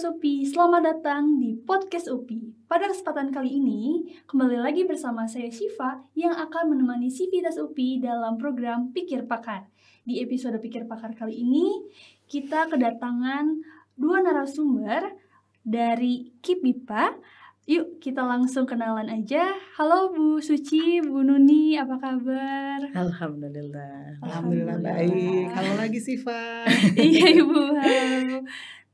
Sivitas UPI, selamat datang di Podcast UPI. Pada kesempatan kali ini, kembali lagi bersama saya Shiva yang akan menemani Sivitas UPI dalam program Pikir Pakar. Di episode Pikir Pakar kali ini, kita kedatangan dua narasumber dari KIPIPA. Yuk kita langsung kenalan aja. Halo Bu Suci, Bu Nuni, apa kabar? Alhamdulillah. Alhamdulillah baik. Halo lagi Siva. iya Ibu, halo.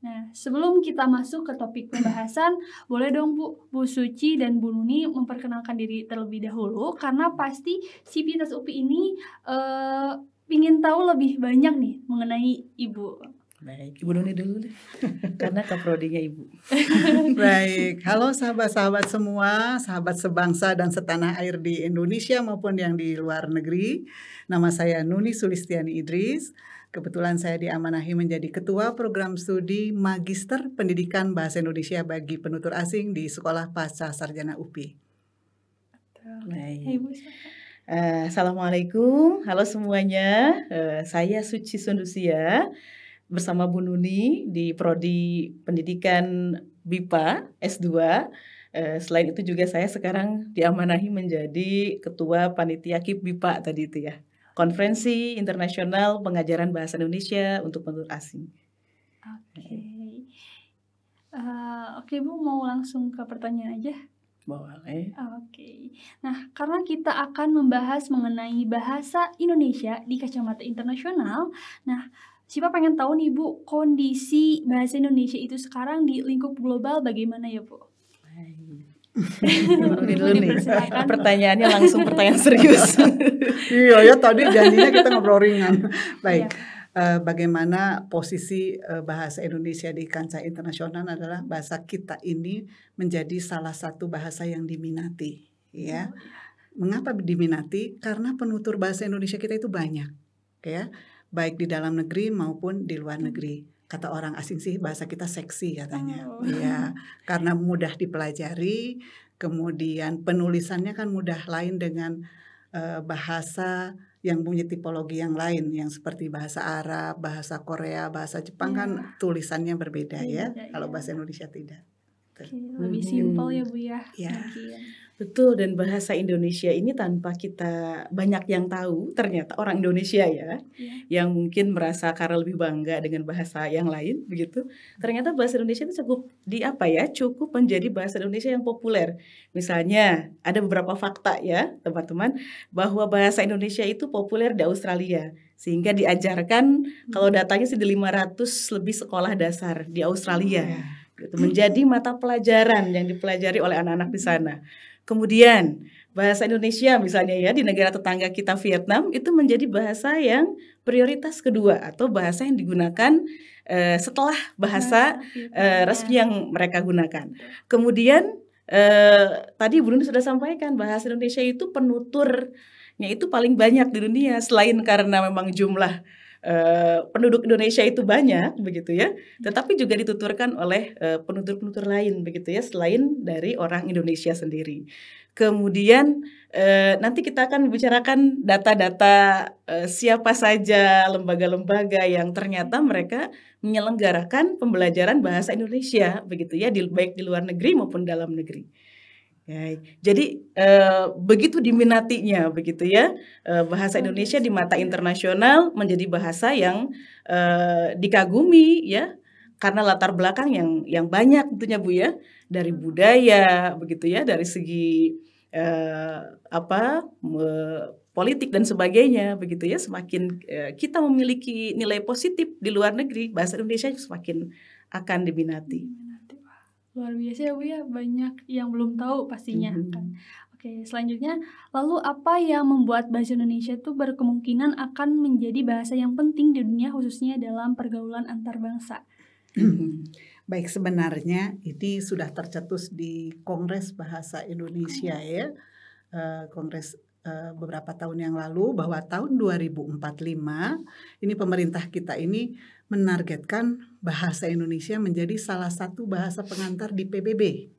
Nah, sebelum kita masuk ke topik pembahasan, boleh dong Bu, Bu Suci dan Bu Nuni memperkenalkan diri terlebih dahulu karena pasti Sivitas UPI ini eh, ingin tahu lebih banyak nih mengenai Ibu. Baik, Ibu Nuni dulu deh. Karena kaprodinya Ibu. Baik. Halo sahabat-sahabat semua, sahabat sebangsa dan setanah air di Indonesia maupun yang di luar negeri. Nama saya Nuni Sulistiani Idris. Kebetulan saya diamanahi menjadi Ketua Program Studi Magister Pendidikan Bahasa Indonesia bagi penutur asing di Sekolah Pasca Sarjana UPI. Baik. Hai Bu, silakan. Eh, Assalamualaikum, halo semuanya. Eh, saya Suci Sundusia bersama Bu Nuni di Prodi Pendidikan BIPA S2. Eh, selain itu juga saya sekarang diamanahi menjadi Ketua Panitia KIP BIPA tadi itu ya. Konferensi Internasional Pengajaran Bahasa Indonesia untuk Penutur Asing. Oke. Eh, Oke Bu, mau langsung ke pertanyaan aja. Boleh. Oke. Nah, karena kita akan membahas mengenai bahasa Indonesia di kacamata internasional, nah, Siapa pengen tahu nih Bu, kondisi bahasa Indonesia itu sekarang di lingkup global bagaimana ya Bu? Baik. Dulu nih. Pertanyaannya langsung pertanyaan serius. Iya ya tadi janjinya kita ngobrol ringan. Baik. Iya. Eh, bagaimana posisi eh, bahasa Indonesia di kancah internasional adalah bahasa kita ini menjadi salah satu bahasa yang diminati, ya. Mengapa diminati? Karena penutur bahasa Indonesia kita itu banyak, ya, baik di dalam negeri maupun di luar negeri. Kata orang asing sih bahasa kita seksi katanya, Oh. ya, karena mudah dipelajari, kemudian penulisannya kan mudah lain dengan eh, bahasa yang punya tipologi yang lain yang seperti bahasa Arab, bahasa Korea, bahasa Jepang kan Iya. tulisannya berbeda ya. Beda, Kalau ya. bahasa Indonesia tidak. Lebih Hmm. simpel ya Bu ya. Ya. mungkin. Betul dan bahasa Indonesia ini tanpa kita banyak yang tahu ternyata orang Indonesia ya Iya. yang mungkin merasa karena lebih bangga dengan bahasa yang lain begitu ternyata bahasa Indonesia itu cukup di apa ya cukup menjadi bahasa Indonesia yang populer misalnya ada beberapa fakta ya teman-teman bahwa bahasa Indonesia itu populer di Australia sehingga diajarkan kalau datanya sih di 500 lebih sekolah dasar di Australia Ya. gitu, menjadi mata pelajaran yang dipelajari oleh anak-anak di sana. Kemudian bahasa Indonesia misalnya ya di negara tetangga kita Vietnam itu menjadi bahasa yang prioritas kedua atau bahasa yang digunakan eh, setelah bahasa eh, resmi yang mereka gunakan. Kemudian eh, tadi Bu Nuni sudah sampaikan bahasa Indonesia itu penuturnya itu paling banyak di dunia selain karena memang jumlah eh, penduduk Indonesia itu banyak begitu ya, tetapi juga dituturkan oleh eh, penutur-penutur lain begitu ya selain dari orang Indonesia sendiri. Kemudian eh, nanti kita akan bicarakan data-data eh, siapa saja lembaga-lembaga yang ternyata mereka menyelenggarakan pembelajaran bahasa Indonesia begitu ya di baik di luar negeri maupun dalam negeri. Ya, jadi eh, begitu diminatinya begitu ya. Eh, bahasa Indonesia di mata internasional menjadi bahasa yang eh, dikagumi ya. Karena latar belakang yang yang banyak tentunya Bu ya. Dari budaya begitu ya. Dari segi eh, apa me- politik dan sebagainya begitu ya. Semakin eh, kita memiliki nilai positif di luar negeri bahasa Indonesia semakin akan diminati. Luar biasa ya Bu ya, banyak yang belum tahu pastinya Mhm. kan. Oke, selanjutnya, lalu apa yang membuat bahasa Indonesia itu berkemungkinan akan menjadi bahasa yang penting di dunia khususnya dalam pergaulan antar bangsa? Baik sebenarnya ini sudah tercetus di Kongres Bahasa Indonesia ya. Eh, Kongres eh, beberapa tahun yang lalu bahwa tahun 2045 ini pemerintah kita ini menargetkan bahasa Indonesia menjadi salah satu bahasa pengantar di PBB.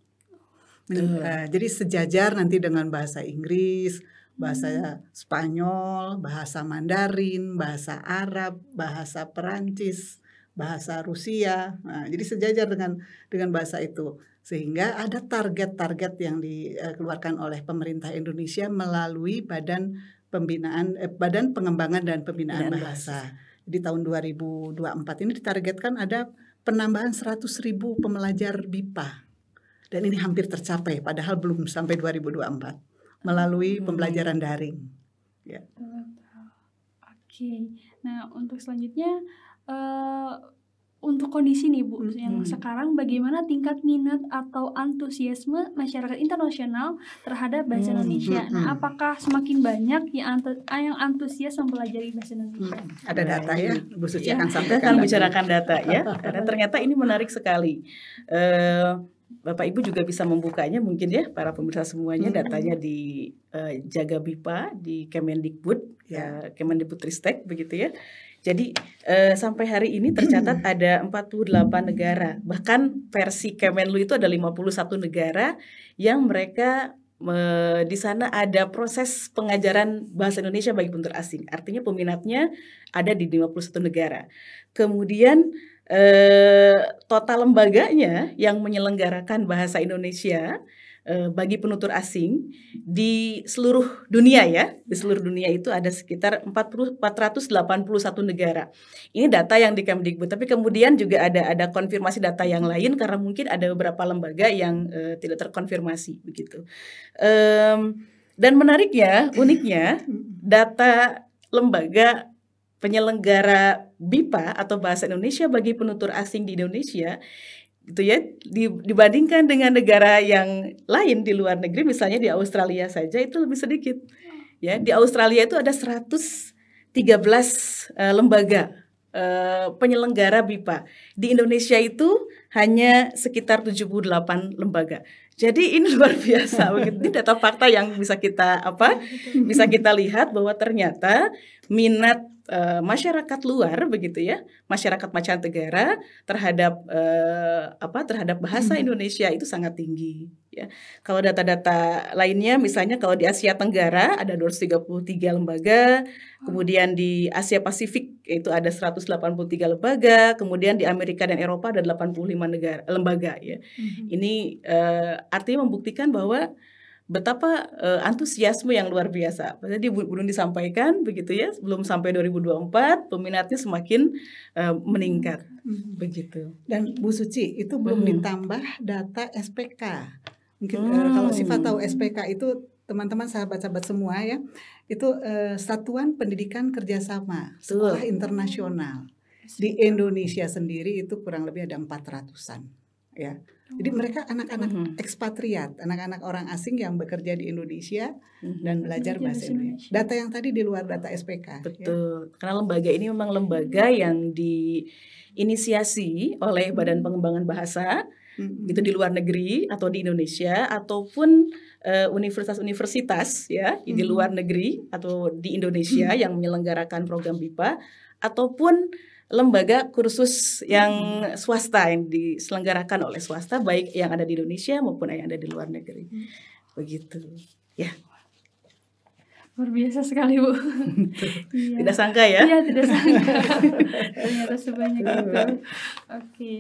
Men- Betul. eh, jadi sejajar nanti dengan bahasa Inggris, bahasa Spanyol, bahasa Mandarin, bahasa Arab, bahasa Perancis, bahasa Rusia. Nah, jadi sejajar dengan dengan bahasa itu sehingga ada target-target yang dikeluarkan oleh pemerintah Indonesia melalui Badan Pembinaan eh, Badan Pengembangan dan Pembinaan Pembinaan Bahasa. Di tahun 2024 ini ditargetkan ada penambahan 100 ribu pembelajar BIPA. Dan ini hampir tercapai padahal belum sampai 2024 melalui Hmm. pembelajaran daring. Ya. Oke. Nah, untuk selanjutnya eh untuk kondisi nih Bu, yang Mhm. sekarang bagaimana tingkat minat atau antusiasme masyarakat internasional terhadap bahasa Hmm, Indonesia? Nah, mhm. apakah semakin banyak yang antu- yang antusias mempelajari bahasa Indonesia? Hmm, Ada data ya, Bu Suci Ya. akan Kita sampaikan. akan nanti. bicarakan data ya, karena ternyata ini menarik sekali. Eh, Bapak Ibu juga bisa membukanya mungkin ya para pemirsa semuanya Hmm. datanya di eh, Jaga BIPA di Kemendikbud ya Kemendikbudristek begitu ya. Jadi eh, sampai hari ini tercatat ada 48 negara, bahkan versi Kemenlu itu ada 51 negara yang mereka me- di sana ada proses pengajaran bahasa Indonesia bagi penutur asing. Artinya peminatnya ada di 51 negara. Kemudian eh, total lembaganya yang menyelenggarakan bahasa Indonesia eh, bagi penutur asing di seluruh dunia ya, di seluruh dunia itu ada sekitar 40 481 negara. Ini data yang di Kemdikbud, tapi kemudian juga ada ada konfirmasi data yang lain karena mungkin ada beberapa lembaga yang eh, tidak terkonfirmasi begitu. Em, dan menariknya, uniknya data lembaga penyelenggara BIPA atau bahasa Indonesia bagi penutur asing di Indonesia gitu ya di- dibandingkan dengan negara yang lain di luar negeri misalnya di Australia saja itu lebih sedikit. Ya di Australia itu ada 113 eh, lembaga eh, penyelenggara BIPA di Indonesia itu hanya sekitar 78 lembaga jadi ini luar biasa begitu ini data fakta yang bisa kita apa bisa kita lihat bahwa ternyata minat eh, masyarakat luar begitu ya masyarakat mancanegara terhadap eh, apa terhadap bahasa Hmm. Indonesia itu sangat tinggi ya kalau data-data lainnya misalnya kalau di Asia Tenggara ada 233 lembaga kemudian di Asia Pasifik itu ada 183 lembaga kemudian di Amerika dan Eropa ada 85 negara lembaga ya Mhm. ini eh, artinya membuktikan bahwa betapa eh, antusiasme yang luar biasa. Tadi Bu- belum disampaikan begitu ya, belum sampai 2024 peminatnya semakin eh, meningkat Mhm. begitu. Dan Bu Suci itu belum Hmm. ditambah data SPK. Mungkin Hmm. kalau Siva tahu SPK itu teman-teman sahabat-sahabat semua ya, itu eh, Satuan Pendidikan Kerjasama Betul. Sekolah Internasional. Di Indonesia sendiri itu kurang lebih ada 400-an ya. Jadi mereka anak-anak Mhm. ekspatriat, anak-anak orang asing yang bekerja di Indonesia dan belajar bahasa Indonesia. Indonesia. Data yang tadi di luar data SPK. ya. Betul. Karena lembaga ini memang lembaga yang diinisiasi oleh Badan Pengembangan Bahasa Mhm. gitu di luar negeri atau di Indonesia ataupun eh, universitas-universitas ya di Mhm. luar negeri atau di Indonesia yang menyelenggarakan program BIPA ataupun lembaga kursus yang swasta yang diselenggarakan oleh swasta baik yang ada di Indonesia maupun yang ada di luar negeri. Begitu. Luar biasa sekali, Bu. Iya. Tidak sangka ya. Iya, tidak sangka. Ternyata sebanyak itu. Oke.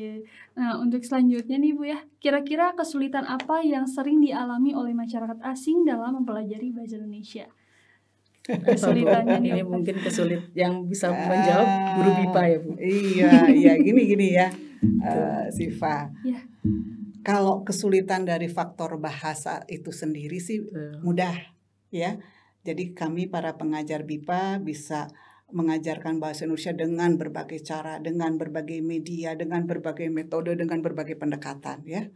Nah, untuk selanjutnya nih, Bu ya. Kira-kira kesulitan apa yang sering dialami oleh masyarakat asing dalam mempelajari bahasa Indonesia? Kesulitannya nih, Ini mungkin kesulit yang bisa menjawab guru BIPA ya, Bu. Iya, iya gini gini ya, eh, Siva. Iya. Kalau kesulitan dari faktor bahasa itu sendiri sih mudah, ya. Jadi kami para pengajar BIPA bisa mengajarkan bahasa Indonesia dengan berbagai cara, dengan berbagai media, dengan berbagai metode, dengan berbagai pendekatan, ya.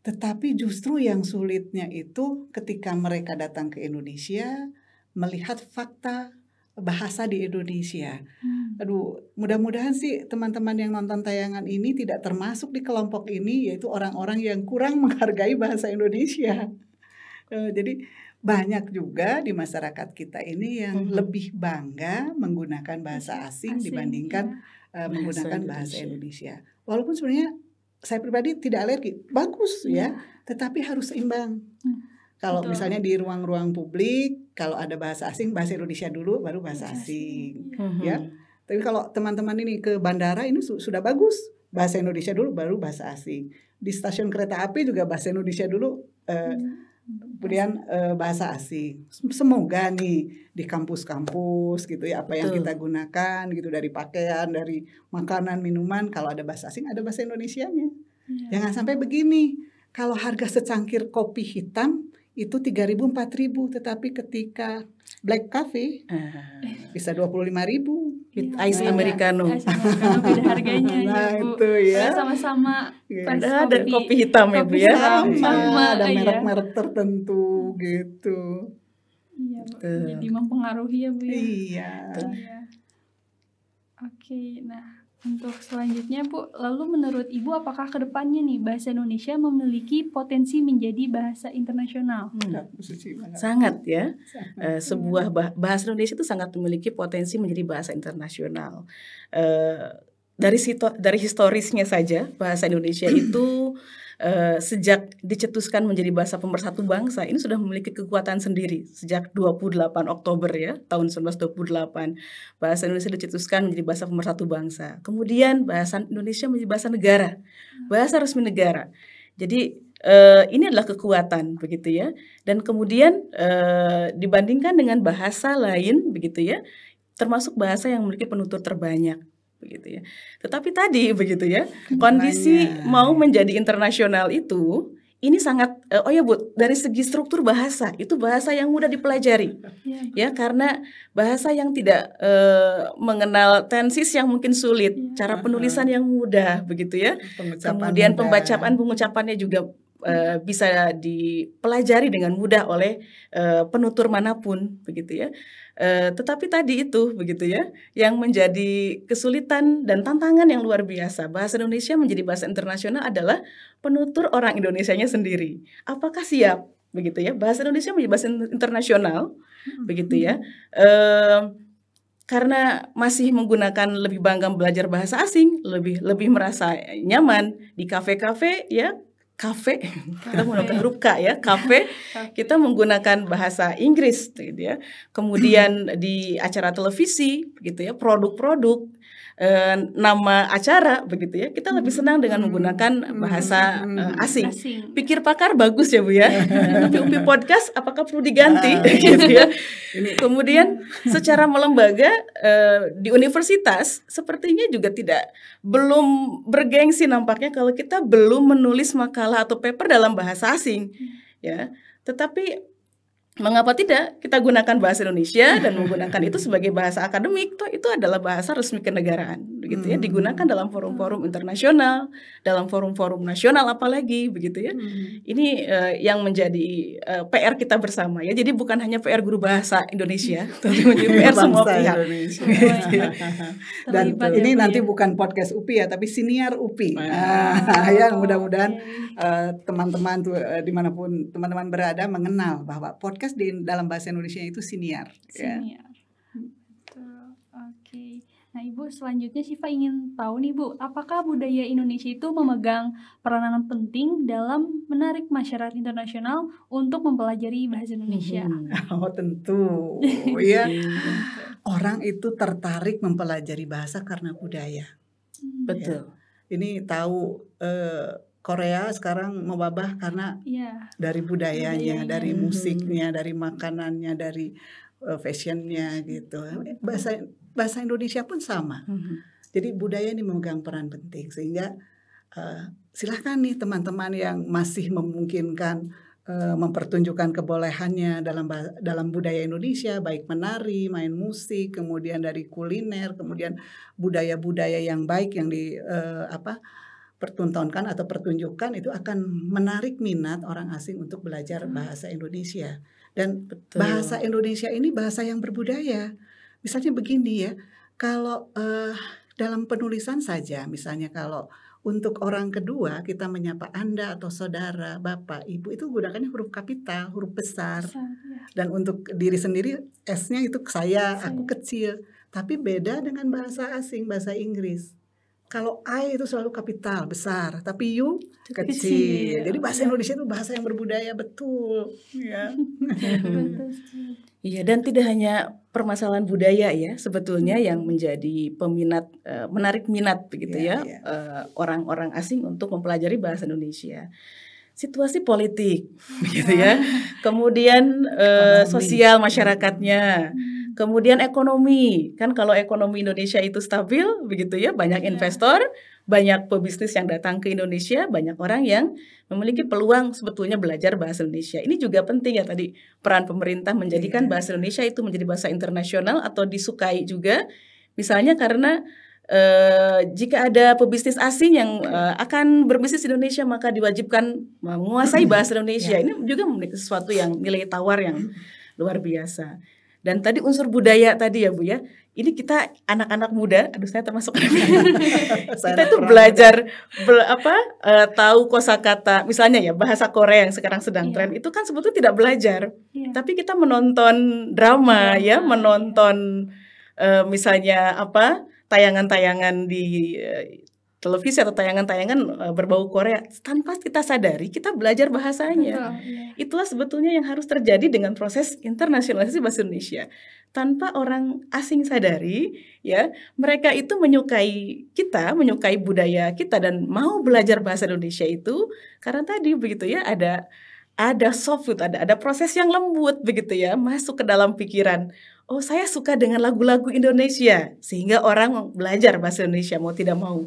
Tetapi justru yang sulitnya itu ketika mereka datang ke Indonesia melihat fakta bahasa di Indonesia. Hmm. Aduh, mudah-mudahan sih teman-teman yang nonton tayangan ini tidak termasuk di kelompok ini, yaitu orang-orang yang kurang menghargai bahasa Indonesia. Eh, jadi banyak juga di masyarakat kita ini yang Mhm. lebih bangga menggunakan bahasa asing, dibandingkan ya. eh, Bahasa menggunakan bahasa Indonesia. Indonesia. Walaupun sebenarnya saya pribadi tidak alergi, bagus ya, tetapi harus seimbang. Hmm, Kalau betul. misalnya di ruang-ruang publik, kalau ada bahasa asing, bahasa Indonesia dulu, baru bahasa asing. asing, ya. Tapi kalau teman-teman ini ke bandara ini su- sudah bagus bahasa Indonesia dulu baru bahasa asing. Di stasiun kereta api juga bahasa Indonesia dulu eh, kemudian eh, bahasa asing. Semoga nih di kampus-kampus gitu ya apa yang Betul. kita gunakan gitu dari pakaian, dari makanan, minuman kalau ada bahasa asing ada bahasa Indonesianya. Iya. Jangan sampai begini. Kalau harga secangkir kopi hitam itu 3.000 4.000 tetapi ketika black coffee Ah, bisa 25.000. with Iya, ice beda. americano. Ice americano beda harganya Nah, ya Bu. itu ya. Sama-sama Yes. Padahal Padahal ada kopi- kopi hitam ya Bu kopi ya. Sama, Sama, ada iya. merek-merek tertentu gitu. Iya, Bu. Jadi mempengaruhi ya Bu ya. Iya. Iya. Oke, nah untuk selanjutnya Bu, lalu menurut Ibu apakah ke depannya nih bahasa Indonesia memiliki potensi menjadi bahasa internasional? Hmm. Sangat ya. Sangat. Eh, sebuah bah- bahasa Indonesia itu sangat memiliki potensi menjadi bahasa internasional. Eh, dari situ, dari historisnya saja bahasa Indonesia itu eh, sejak dicetuskan menjadi bahasa pemersatu bangsa ini sudah memiliki kekuatan sendiri sejak 28 Oktober ya tahun 1928 bahasa Indonesia dicetuskan menjadi bahasa pemersatu bangsa. Kemudian bahasa Indonesia menjadi bahasa negara, bahasa resmi negara. Jadi eh, ini adalah kekuatan begitu ya. Dan kemudian eh, dibandingkan dengan bahasa lain begitu ya, termasuk bahasa yang memiliki penutur terbanyak begitu ya. Tetapi tadi begitu ya, kondisi Makanya. mau menjadi internasional itu ini sangat eh, oh ya Bu, dari segi struktur bahasa itu bahasa yang mudah dipelajari Bu. ya karena bahasa yang tidak eh, mengenal tensis yang mungkin sulit, Iya. cara penulisan yang mudah begitu ya. Pengucapan Kemudian pembacaan pengucapannya juga eh, bisa dipelajari dengan mudah oleh eh, penutur mana pun begitu ya. Eh, tetapi tadi itu begitu ya yang menjadi kesulitan dan tantangan yang luar biasa. Bahasa Indonesia menjadi bahasa internasional adalah penutur orang Indonesianya sendiri. Apakah siap begitu ya? Bahasa Indonesia menjadi bahasa internasional begitu ya. Eh, karena masih menggunakan lebih bangga belajar bahasa asing, lebih lebih merasa nyaman di kafe-kafe ya, kafe. Kita menggunakan huruf K ya, kafe. Kita menggunakan bahasa Inggris gitu ya. Kemudian di acara televisi begitu ya, produk-produk eh, nama acara begitu ya, kita lebih senang dengan menggunakan bahasa eh, asing. Asing. Pikir pakar bagus ya Bu ya. Tapi UPI podcast apakah perlu diganti Ah. gitu ya. Kemudian secara melembaga eh, di universitas sepertinya juga tidak belum bergengsi nampaknya kalau kita belum menulis makalah atau paper dalam bahasa asing ya. Tetapi mengapa tidak kita gunakan bahasa Indonesia dan menggunakan itu sebagai bahasa akademik toh itu adalah bahasa resmi kenegaraan begitu ya Hmm. digunakan dalam forum-forum internasional, dalam forum-forum nasional apalagi begitu ya. Hmm. Ini eh, yang menjadi eh, PR kita bersama ya. Jadi bukan hanya PR guru bahasa Indonesia, tapi menjadi PR semua pihak. Indonesia. Gitu. Dan Terlibat ini ya, nanti ya. bukan podcast UPI ya, tapi siniar UPI. Ah. Ah, ya mudah-mudahan Oke. eh, teman-teman tuh eh, di mana pun teman-teman berada mengenal bahwa podcast di dalam bahasa Indonesia itu siniar. Ya. Senior. Betul. Oke. Nah, Ibu selanjutnya Syifa ingin tahu nih Bu, apakah budaya Indonesia itu memegang peranan penting dalam menarik masyarakat internasional untuk mempelajari bahasa Indonesia? Mhm. Oh tentu, ya orang itu tertarik mempelajari bahasa karena budaya. Hmm, Betul. Ini tahu eh, Korea sekarang mewabah karena Iya. dari budayanya, Budayanya. dari Mhm. musiknya, dari makanannya, dari eh, fashionnya gitu. Bahasa bahasa Indonesia pun sama. Mhm. Jadi budaya ini memegang peran penting sehingga eh, silahkan nih teman-teman yang masih memungkinkan eh, mempertunjukkan kebolehannya dalam dalam budaya Indonesia baik menari, main musik, kemudian dari kuliner, kemudian budaya-budaya yang baik yang di eh, apa pertontonkan atau pertunjukan itu akan menarik minat orang asing untuk belajar bahasa Indonesia. Dan Betul. bahasa Indonesia ini bahasa yang berbudaya. Misalnya begini ya, kalau eh, dalam penulisan saja, misalnya kalau untuk orang kedua kita menyapa Anda atau saudara, bapak, ibu itu gunakannya huruf kapital, huruf besar. Besar, ya. Dan untuk diri sendiri S-nya itu saya, aku Saya. kecil. Tapi beda dengan bahasa asing, bahasa Inggris. Kalau I itu selalu kapital besar, tapi you kecil. Kecil. Jadi bahasa Indonesia itu bahasa yang berbudaya betul. Ya. Iya, dan tidak hanya permasalahan budaya ya, sebetulnya yang menjadi peminat, eh, menarik minat begitu Iya, ya, iya. eh, orang-orang asing untuk mempelajari bahasa Indonesia. Situasi politik, begitu ya. Kemudian Ekonomi. sosial masyarakatnya, kemudian ekonomi. Kan kalau ekonomi Indonesia itu stabil, begitu ya, banyak Iya. investor, banyak pebisnis yang datang ke Indonesia, banyak orang yang memiliki peluang sebetulnya belajar bahasa Indonesia. Ini juga penting ya tadi peran pemerintah menjadikan Iya. bahasa Indonesia itu menjadi bahasa internasional atau disukai juga. Misalnya karena eh, jika ada pebisnis asing yang eh, akan berbisnis di Indonesia maka diwajibkan menguasai bahasa Indonesia. Ini juga memiliki sesuatu yang nilai tawar yang luar biasa. Dan tadi unsur budaya tadi ya Bu ya. Ini kita anak-anak muda, aduh saya termasuk kita tuh belajar bel- apa eh, tahu kosakata misalnya ya bahasa Korea yang sekarang sedang Iya. tren itu kan sebetulnya tidak belajar Iya. tapi kita menonton drama Drama, ya menonton eh, misalnya apa tayangan-tayangan di eh, televisi atau tayangan-tayangan eh, berbau Korea tanpa kita sadari kita belajar bahasanya. Betul, iya. itulah sebetulnya yang harus terjadi dengan proses internasionalisasi bahasa Indonesia. Tanpa orang asing sadari ya mereka itu menyukai kita menyukai budaya kita dan mau belajar bahasa Indonesia itu karena tadi begitu ya ada ada soft food ada ada proses yang lembut begitu ya masuk ke dalam pikiran. Oh saya suka dengan lagu-lagu Indonesia sehingga orang belajar bahasa Indonesia mau tidak mau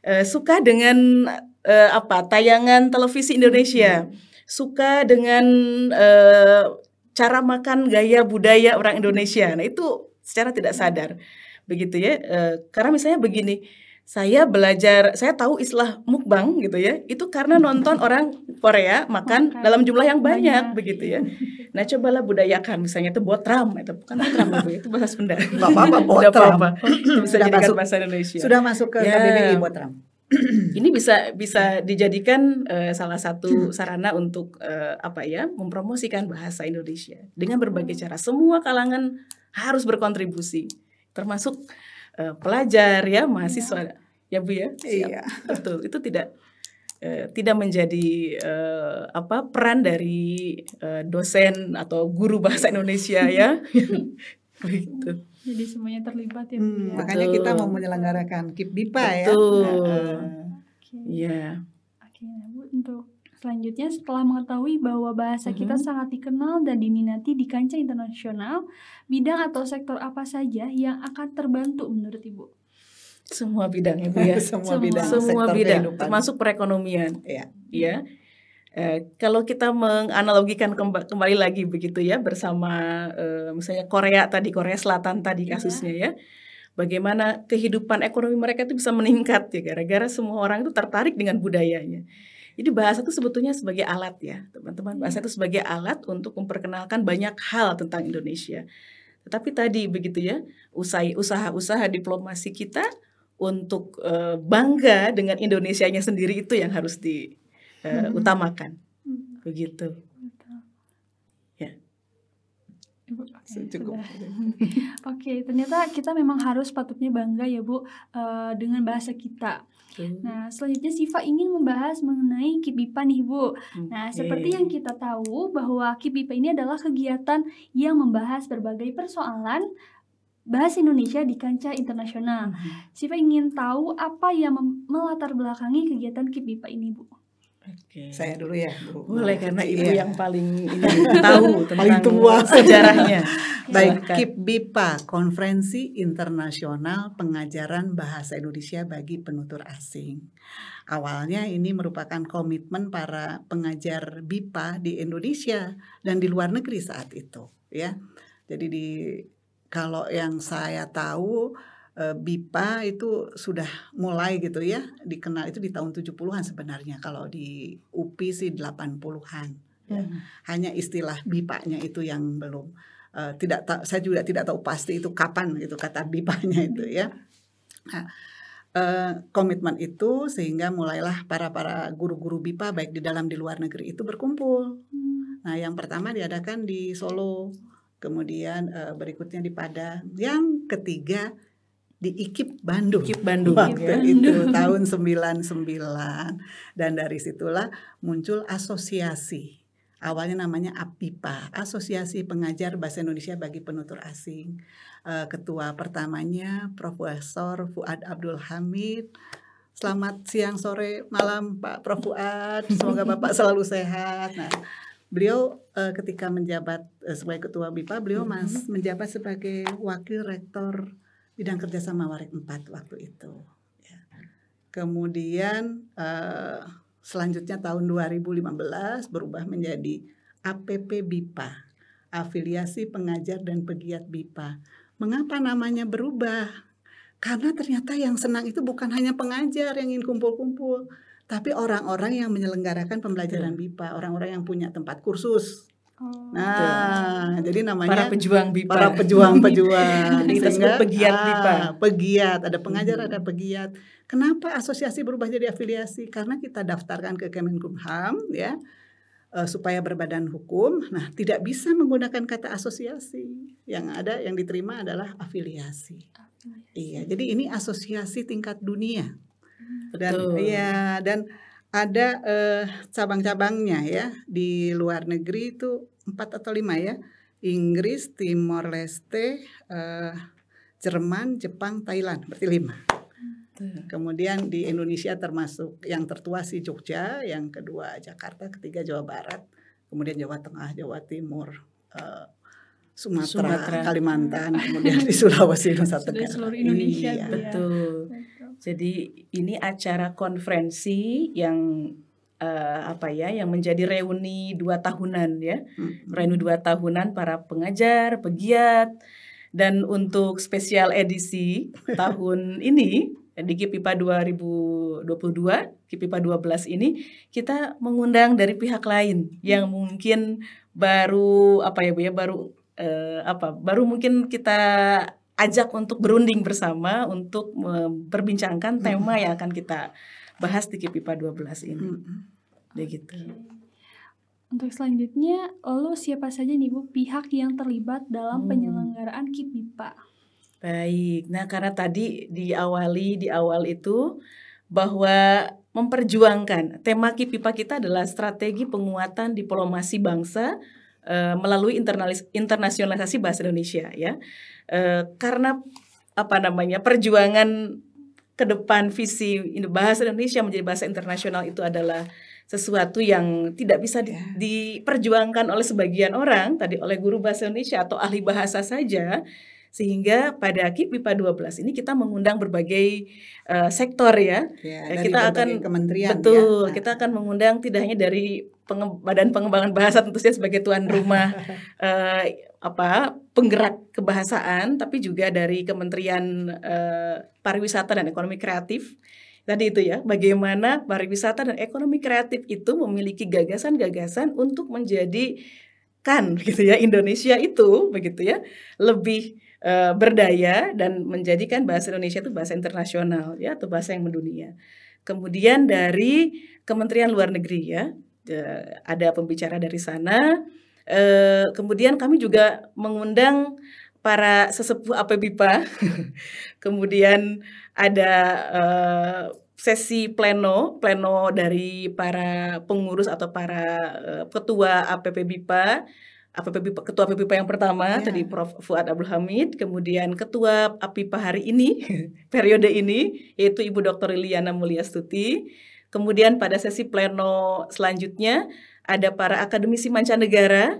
Eh, suka dengan eh, apa tayangan televisi Indonesia suka dengan eh, cara makan gaya budaya orang Indonesia. Nah, itu secara tidak sadar. Begitu ya. Eh, karena misalnya begini, saya belajar, saya tahu istilah mukbang gitu ya. Itu karena nonton orang Korea makan dalam jumlah yang banyak, banyak. begitu ya. Nah, cobalah budayakan misalnya itu botram, itu bukan botram Ibu, itu bahasa Sunda. Nggak apa-apa, Tidak botram. apa-apa. Itu bisa Sudah jadikan masuk- bahasa Indonesia. Sudah masuk ke Ya. KBBI buat Ram. Ini bisa bisa dijadikan eh, salah satu sarana untuk eh, apa ya mempromosikan bahasa Indonesia dengan berbagai cara. Semua kalangan harus berkontribusi, termasuk eh, pelajar ya mahasiswa ya bu ya. Siap. Iya. Betul itu tidak eh, tidak menjadi eh, apa peran dari eh, dosen atau guru bahasa Indonesia ya. Begitu. Jadi semuanya terlibat ya. Bu, Hmm, ya. makanya Betul. kita mau menyelenggarakan KIP BIPA ya. Betul. Oke. Iya. Oke, nah, Bu, untuk selanjutnya setelah mengetahui bahwa bahasa kita Mhm. sangat dikenal dan diminati di kancah internasional, bidang atau sektor apa saja yang akan terbantu menurut Ibu? Semua bidang ya bu ya. Semua Semua. bidang semua bidang kehidupan. termasuk perekonomian Iya. ya Eh, kalau kita menganalogikan kemba- kembali lagi begitu ya bersama eh, misalnya Korea tadi Korea Selatan tadi Iya. kasusnya ya bagaimana kehidupan ekonomi mereka itu bisa meningkat ya gara-gara semua orang itu tertarik dengan budayanya jadi bahasa itu sebetulnya sebagai alat ya teman-teman bahasa itu sebagai alat untuk memperkenalkan banyak hal tentang Indonesia tetapi tadi begitu ya usai usaha-usaha diplomasi kita untuk eh, bangga dengan Indonesianya sendiri itu yang harus diutamakan Hmm, begitu. Ya. Oke. Oke, ternyata kita memang harus patutnya bangga ya Bu eh, dengan bahasa kita. Nah, selanjutnya Siva ingin membahas mengenai KIPIPA nih Bu. Nah, Oke. seperti yang kita tahu bahwa KIPIPA ini adalah kegiatan yang membahas berbagai persoalan bahasa Indonesia di kancah internasional. Mhm. Siva ingin tahu apa yang melatar belakangi kegiatan KIPIPA ini Bu. Oke. Saya dulu ya, Bu. Boleh karena ibu Iya. yang paling ini tahu tentang Paling tua. sejarahnya. Baik. KIP BIPA, Konferensi Internasional Pengajaran Bahasa Indonesia bagi Penutur Asing. Awalnya ini merupakan komitmen para pengajar BIPA di Indonesia dan di luar negeri saat itu, ya. Jadi di kalau yang saya tahu BIPA itu sudah mulai gitu ya, dikenal itu di tahun 70-an sebenarnya kalau di UPI sih 80-an Hmm. hanya istilah BIPA-nya itu yang belum eh, tidak ta- saya juga tidak tahu pasti itu kapan itu kata BIPA-nya itu ya. Nah, eh, komitmen itu sehingga mulailah para para guru-guru BIPA baik di dalam di luar negeri itu berkumpul. Nah, yang pertama diadakan di Solo, kemudian eh, berikutnya di Padang, yang ketiga di IKIP Bandung. IKIP Bandung. Waktu ya. itu tahun 99 dan dari situlah muncul asosiasi. Awalnya namanya APIPA, Asosiasi Pengajar Bahasa Indonesia bagi Penutur Asing. Eh, ketua pertamanya Profesor Fuad Abdul Hamid. Selamat siang, sore, malam Pak Prof Fuad. Semoga Bapak selalu sehat. Nah, beliau eh, ketika menjabat eh, sebagai ketua BIPA, beliau Mhm. mas menjabat sebagai wakil rektor bidang kerjasama Warik 4 waktu itu. Ya. Kemudian eh, selanjutnya tahun 2015 berubah menjadi APP BIPA, Afiliasi Pengajar dan Pegiat BIPA. Mengapa namanya berubah? Karena ternyata yang senang itu bukan hanya pengajar yang ingin kumpul-kumpul, tapi orang-orang yang menyelenggarakan pembelajaran BIPA, orang-orang yang punya tempat kursus. Oh. Nah, jadi Para namanya pejuang BIPA. para pejuang-pejuang. Kita sebut pegiat ah, BIPA. Pegiat, ada pengajar, Mhm. ada pegiat. Kenapa asosiasi berubah jadi afiliasi? Karena kita daftarkan ke Kemenkumham ya eh, supaya berbadan hukum. Nah, tidak bisa menggunakan kata asosiasi. Yang ada yang diterima adalah afiliasi. Iya, jadi ini asosiasi tingkat dunia dan Betul. iya dan ada eh, cabang-cabangnya ya di luar negeri itu empat atau lima ya Inggris Timor Leste eh, Jerman Jepang Thailand berarti lima kemudian di Indonesia termasuk yang tertua si Jogja yang kedua Jakarta ketiga Jawa Barat kemudian Jawa Tengah Jawa Timur eh, Sumatera, Sumatera. Kalimantan kemudian di Sulawesi Nusa Tenggara seluruh Indonesia Iya. ya. Betul. Jadi ini acara konferensi yang eh, apa ya, yang menjadi reuni dua tahunan ya, Mm-mm. reuni dua tahunan para pengajar, pegiat, dan untuk spesial edisi tahun ini di KIPIPA 2022, KIPIPA 12 ini kita mengundang dari pihak lain yang mungkin baru apa ya Bu ya, baru eh, apa, baru mungkin kita ajak untuk berunding bersama untuk memperbincangkan tema yang akan kita bahas di KIPIPA 12 ini. Mm-mm. Begitu. Untuk selanjutnya, lo siapa saja nih Bu pihak yang terlibat dalam Hmm. penyelenggaraan KIPIPA? Baik, nah karena tadi diawali di awal itu bahwa memperjuangkan tema KIPIPA kita adalah strategi penguatan diplomasi bangsa eh, melalui internalis- internasionalisasi bahasa Indonesia ya. Eh, karena apa namanya perjuangan ke depan visi bahasa Indonesia menjadi bahasa internasional itu adalah sesuatu yang tidak bisa di- Ya. diperjuangkan oleh sebagian orang tadi oleh guru bahasa Indonesia atau ahli bahasa saja sehingga pada KIPIPA 12 ini kita mengundang berbagai eh, sektor ya. Ya, dari kita akan- kementerian betul ya. kita akan mengundang tidak hanya dari penge- Badan Pengembangan Bahasa tentu saja sebagai tuan rumah eh, apa penggerak kebahasaan tapi juga dari Kementerian eh, Pariwisata dan Ekonomi Kreatif. Tadi itu ya bagaimana pariwisata dan ekonomi kreatif itu memiliki gagasan-gagasan untuk menjadikan gitu ya Indonesia itu begitu ya lebih eh, berdaya dan menjadikan bahasa Indonesia itu bahasa internasional ya atau bahasa yang mendunia. Kemudian dari Kementerian Luar Negeri ya ada pembicara dari sana. Eh, kemudian kami juga mengundang para sesepuh APBIPA. kemudian ada eh, sesi pleno, pleno dari para pengurus atau para ketua APPBIPA, APPBIPA ketua APPBIPA yang pertama Ya. tadi Prof Fuad Abdul Hamid, kemudian ketua APIPA hari ini periode ini yaitu Ibu Dr. Liliana Mulyastuti. Kemudian pada sesi pleno selanjutnya ada para akademisi mancanegara.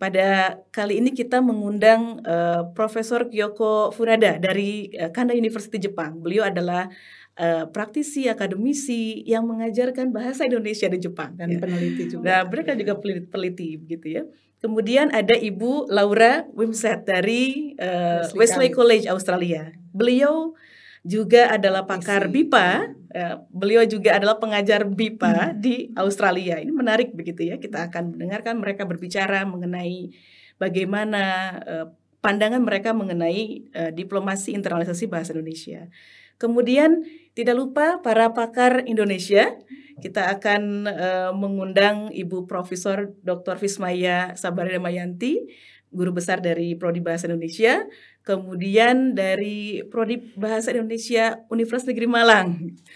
Pada kali ini kita mengundang eh, Profesor Kyoko Furuda dari eh, Kanda University Jepang. Beliau adalah eh, praktisi akademisi yang mengajarkan bahasa Indonesia di Jepang. dan ya. peneliti juga. Nah, mereka juga peneliti, peneliti begitu ya. Kemudian ada Ibu Laura Wimset dari eh, Wesley. College Australia. Beliau juga adalah pakar Isi. BIPA. eh, beliau juga adalah pengajar Hmm. BIPA di Australia. Ini menarik begitu ya. Kita akan mendengarkan mereka berbicara mengenai bagaimana eh, pandangan mereka mengenai eh, diplomasi internalisasi bahasa Indonesia. Kemudian tidak lupa para pakar Indonesia kita akan eh, mengundang Ibu Profesor Dr. Fismaya Sabarida Mayanti guru besar dari Prodi Bahasa Indonesia, kemudian dari Prodi Bahasa Indonesia Universitas Negeri Malang,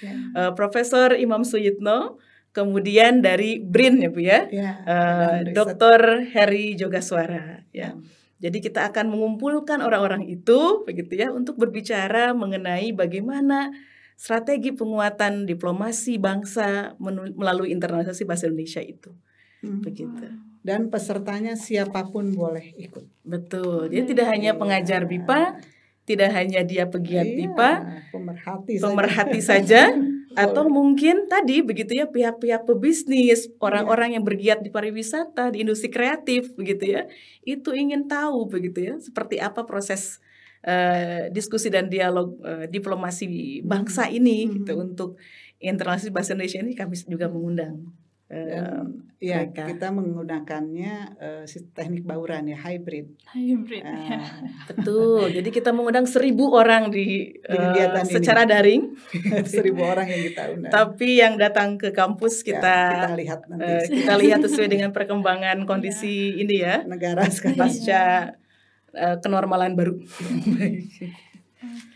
Ya. uh, Profesor Imam Suyitno, kemudian dari BRIN ya Bu ya, Ya, uh, riset. Dr. Heri Jogaswara ya. Jadi kita akan mengumpulkan orang-orang itu begitu ya untuk berbicara mengenai bagaimana strategi penguatan diplomasi bangsa melalui internalisasi bahasa Indonesia itu. Hmm. Begitu. Dan pesertanya siapa pun boleh ikut. Betul. Jadi tidak hanya pengajar BIPA, tidak hanya dia pegiat Iya, BIPA, pemerhati saja. pemerhati saja atau mungkin tadi begitu ya pihak-pihak pebisnis, orang-orang yang bergiat di pariwisata, di industri kreatif begitu ya. Itu ingin tahu begitu ya, seperti apa proses eh, diskusi dan dialog eh, diplomasi bangsa ini Hmm. gitu untuk internalisasi bahasa Indonesia ini kami juga mengundang eh, ya mereka. kita menggunakannya sis- teknik bauran ya hybrid. Hybrid Ah, ya. betul. Jadi kita mengundang seribu orang di, Di eh, kegiatan ini. secara daring, seribu orang yang kita undang. tapi yang datang ke kampus Ya, kita kita lihat nanti Eh, kita lihat sesuai dengan perkembangan kondisi ini ya negara sekarang. pasca eh, kenormalan baru. Oke,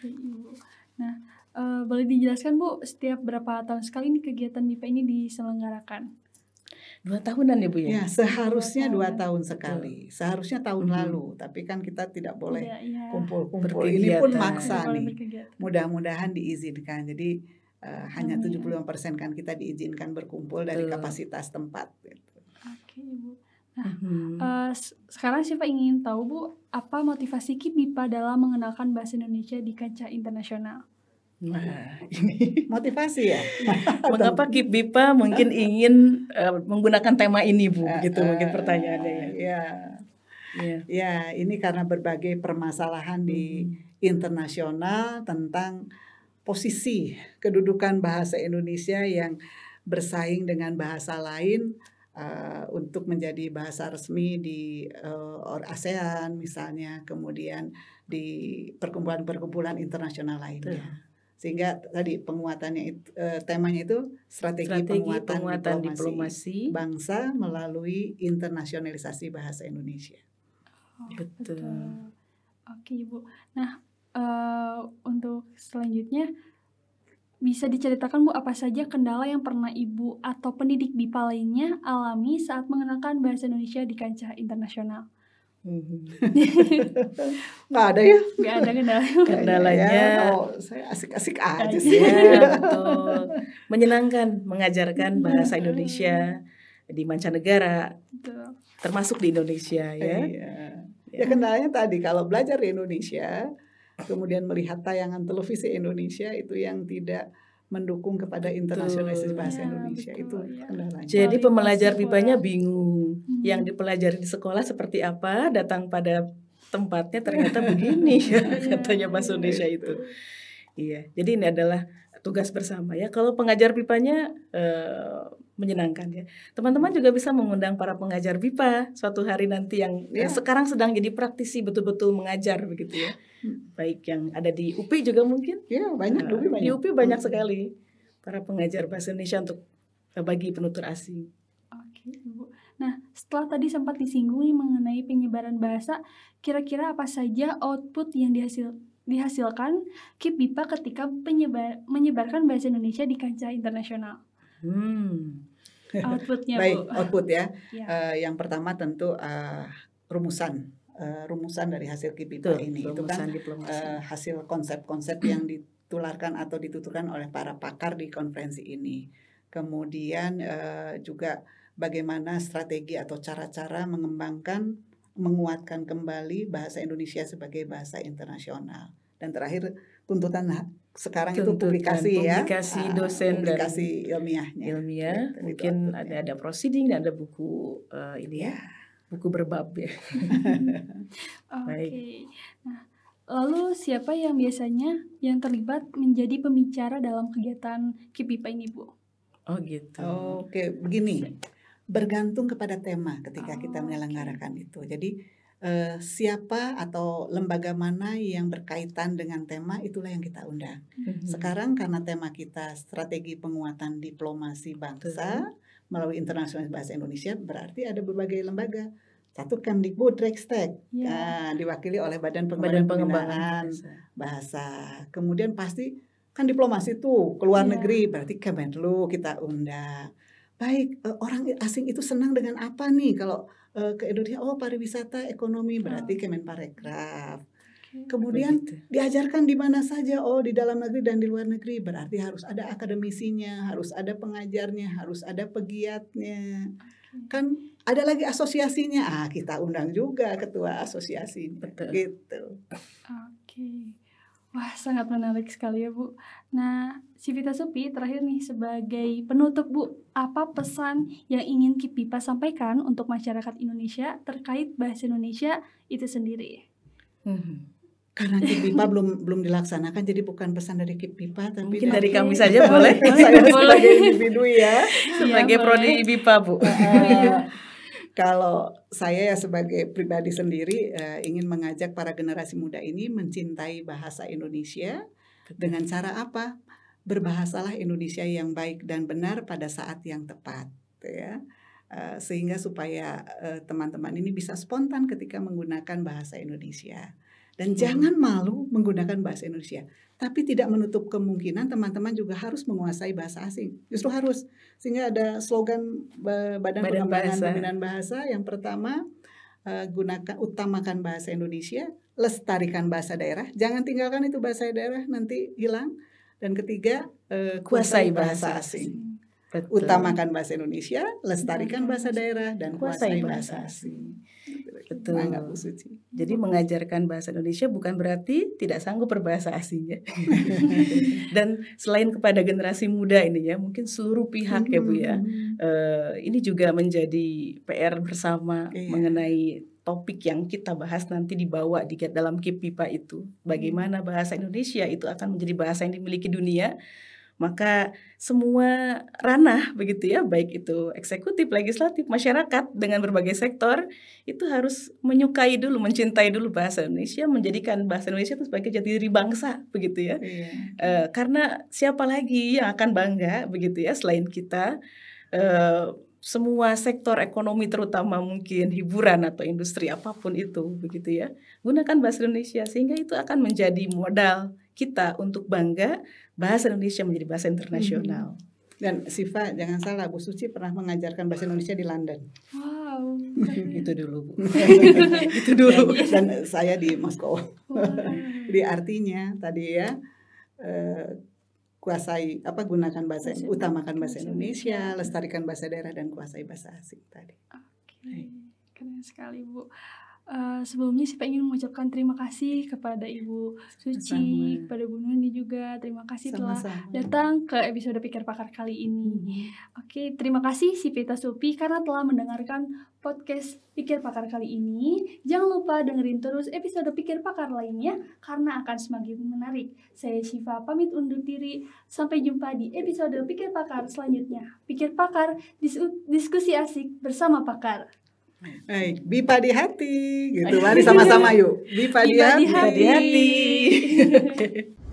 Ibu. Nah, eh, boleh dijelaskan Bu, setiap berapa tahun sekali nih kegiatan MIPA ini diselenggarakan? Dua tahunan ya bu ya. Ya, seharusnya Dua dua tahun sekali. Seharusnya tahun Mhm. lalu, tapi kan kita tidak boleh Tidak, ya. kumpul-kumpul. Ini pun maksa nih. Mudah-mudahan diizinkan. Jadi eh, hanya Amin. 75% kan kita diizinkan berkumpul dari Betul. kapasitas tempat. gitu. Oke, Ibu. Mhm. Eh, s- sekarang Syifa ingin tahu Bu, apa motivasi KIP MIPA dalam mengenalkan bahasa Indonesia di kancah internasional? Nah, ini Motivasi ya. mengapa KIP BIPA mungkin ingin eh, menggunakan tema ini bu? Eh, Gitu mungkin eh, pertanyaannya ya. Ya, Iya. ya ini karena berbagai permasalahan di Mhm. internasional tentang posisi kedudukan bahasa Indonesia yang bersaing dengan bahasa lain uh, untuk menjadi bahasa resmi di uh, ASEAN misalnya, kemudian di perkumpulan-perkumpulan internasional lainnya. Sehingga tadi penguatannya itu, uh, temanya itu strategi, Strategi penguatan, penguatan diplomasi, diplomasi. bangsa melalui internasionalisasi bahasa Indonesia. Oh, Betul. Oke, Ibu. Nah, eh, untuk selanjutnya bisa diceritakan Bu apa saja kendala yang pernah Ibu atau pendidik BIPA lainnya alami saat mengenalkan bahasa Indonesia di kancah internasional? Mhm. Nggak ada ya? Gak ada kendala. Kendalanya Ya, oh, saya asik-asik aja Aja. sih. Ya, betul. Menyenangkan mengajarkan bahasa Indonesia di mancanegara, Betul. termasuk di Indonesia ya. Iya. Ya kendalanya tadi kalau belajar di Indonesia, kemudian melihat tayangan televisi Indonesia itu yang tidak mendukung kepada internasionalisasi bahasa Ya, Indonesia betul, itu ya. kendalanya. Jadi pembelajar sekolah. BIPA-nya bingung. Hmm. Yang dipelajari di sekolah seperti apa, datang pada tempatnya ternyata begini ya Iya, katanya bahasa iya. Indonesia itu. Iya. Jadi ini adalah tugas bersama ya. Kalau pengajar BIPA-nya eh, menyenangkan ya. Teman-teman juga bisa mengundang para pengajar BIPA suatu hari nanti yang Ya. sekarang sedang jadi praktisi betul-betul mengajar begitu ya. Hmm. Baik yang ada di UPI juga mungkin. Ya banyak Nah, dulu banyak. Di UPI banyak sekali para pengajar bahasa Indonesia untuk bagi penutur asing. Nah, setelah tadi sempat disinggung mengenai penyebaran bahasa, kira-kira apa saja output yang dihasil dihasilkan KIP BIPA ketika penyebar, menyebarkan bahasa Indonesia di kancah internasional? Hmm. Outputnya, Baik, Bu. output ya. Ya. Eh, yang pertama tentu eh, rumusan, Eh, rumusan dari hasil KIPIPA Betul, ini itu kan diplomasi. eh, hasil konsep-konsep yang ditularkan atau dituturkan oleh para pakar di konferensi ini. Kemudian eh, juga bagaimana strategi atau cara-cara mengembangkan, menguatkan kembali bahasa Indonesia sebagai bahasa internasional. Dan terakhir tuntutan sekarang itu Tuntutan publikasi ya, publikasi ah, dosen dan publikasi ilmiahnya. ilmiah Gitu, itu mungkin ada ada proceeding dan ada buku eh, ini ya Ya. buku berbab ya Oke. Baik. Nah, lalu siapa yang biasanya yang terlibat menjadi pembicara dalam kegiatan KIP BIPA ini, Bu? oh gitu Oke, begini. Bergantung kepada tema ketika kita Oh, oke. menyelenggarakan itu. Jadi eh, siapa atau lembaga mana yang berkaitan dengan tema itulah yang kita undang. Mhm. Sekarang karena tema kita strategi penguatan diplomasi bangsa melalui internasional bahasa Indonesia berarti ada berbagai lembaga. satu Kemdikbudristek Ya. nah, diwakili oleh Badan Badan Pengembangan Pengembangan Pembinaan Bahasa. Kemudian pasti kan diplomasi tuh ke luar Iya. negeri berarti Kemenlu kita undang. Baik eh, orang asing itu senang dengan apa nih kalau eh, ke Indonesia oh pariwisata ekonomi berarti Kemenparekraf. Kemudian Begitu. diajarkan di mana saja oh di dalam negeri dan di luar negeri berarti harus ada akademisinya, harus ada pengajarnya, harus ada pegiatnya. Kan ada lagi asosiasinya. Ah, kita undang juga ketua asosiasinya. Betul. Gitu. Oke. Wah, sangat menarik sekali ya, Bu. Nah, Sivita Supi terakhir nih sebagai penutup, Bu, apa pesan yang ingin Kipipa sampaikan untuk masyarakat Indonesia terkait bahasa Indonesia itu sendiri? Mhm. Karena KIPIPA belum belum dilaksanakan jadi bukan pesan dari KIPIPA tapi Mungkin dari kami saja boleh. saya Boleh. sebagai individu ya. Sebagai Iya, prodi boleh. BIPA, Bu. Eh, kalau saya ya sebagai pribadi sendiri eh, ingin mengajak para generasi muda ini mencintai bahasa Indonesia dengan cara apa? Berbahasalah Indonesia yang baik dan benar pada saat yang tepat, ya. Eh, sehingga supaya eh, teman-teman ini bisa spontan ketika menggunakan bahasa Indonesia. Dan Hmm. jangan malu menggunakan bahasa Indonesia. Tapi tidak menutup kemungkinan teman-teman juga harus menguasai bahasa asing. Justru harus. Sehingga ada slogan Badan, Badan Pengembangan Bahasa. Pembinaan Bahasa yang pertama eh, gunakan utamakan bahasa Indonesia, lestarikan bahasa daerah. Jangan tinggalkan itu bahasa daerah nanti hilang. Dan ketiga, eh, Kuasai bahasa bahasa asing. Betul. Utamakan bahasa Indonesia, lestarikan bahasa daerah dan Kuasai bahasa asing. Betul. Bu Suci. Jadi mengajarkan bahasa Indonesia bukan berarti tidak sanggup berbahasa asing ya. Dan selain kepada generasi muda ini ya, mungkin seluruh pihak ya Bu ya. Hmm. eh, ini juga menjadi PR bersama Iya. mengenai topik yang kita bahas nanti dibawa di dalam KIPIPA itu. Bagaimana bahasa Indonesia itu akan menjadi bahasa yang dimiliki dunia. Maka semua ranah begitu ya, baik itu eksekutif, legislatif, masyarakat dengan berbagai sektor itu harus menyukai dulu, mencintai dulu bahasa Indonesia, menjadikan bahasa Indonesia itu sebagai jati diri bangsa begitu ya. Iya. Eh, karena siapa lagi yang akan bangga begitu ya selain kita eh, semua sektor ekonomi terutama mungkin hiburan atau industri apa pun itu begitu ya gunakan bahasa Indonesia sehingga itu akan menjadi modal kita untuk bangga bahasa Indonesia menjadi bahasa internasional. Dan Siva jangan salah Bu Suci pernah mengajarkan bahasa Indonesia di London. Wow. Itu dulu Bu. itu dulu. Dan saya di Moskow. Wah. Jadi artinya tadi ya eh, kuasai apa gunakan bahasa Bahasa utamakan bahasa Indonesia. Indonesia, lestarikan bahasa daerah dan kuasai bahasa asing tadi. Oke, keren sekali Bu. Eh, sebelumnya saya ingin mengucapkan terima kasih kepada Ibu Suci, Sama-sama. kepada Bu Nuni juga. Terima kasih telah Sama-sama. datang ke episode Pikir Pakar kali ini. Oke, terima kasih si Vita Supi karena telah mendengarkan podcast Pikir Pakar kali ini. Jangan lupa dengerin terus episode Pikir Pakar lainnya karena akan semakin menarik. Saya Shiva pamit undur diri. Sampai jumpa di episode Pikir Pakar selanjutnya. Pikir Pakar, dis- diskusi asik bersama pakar. Baik, Bipa di hati gitu. Mari sama-sama yuk. Bipa di Tiba di hati. hati. Hati-hati.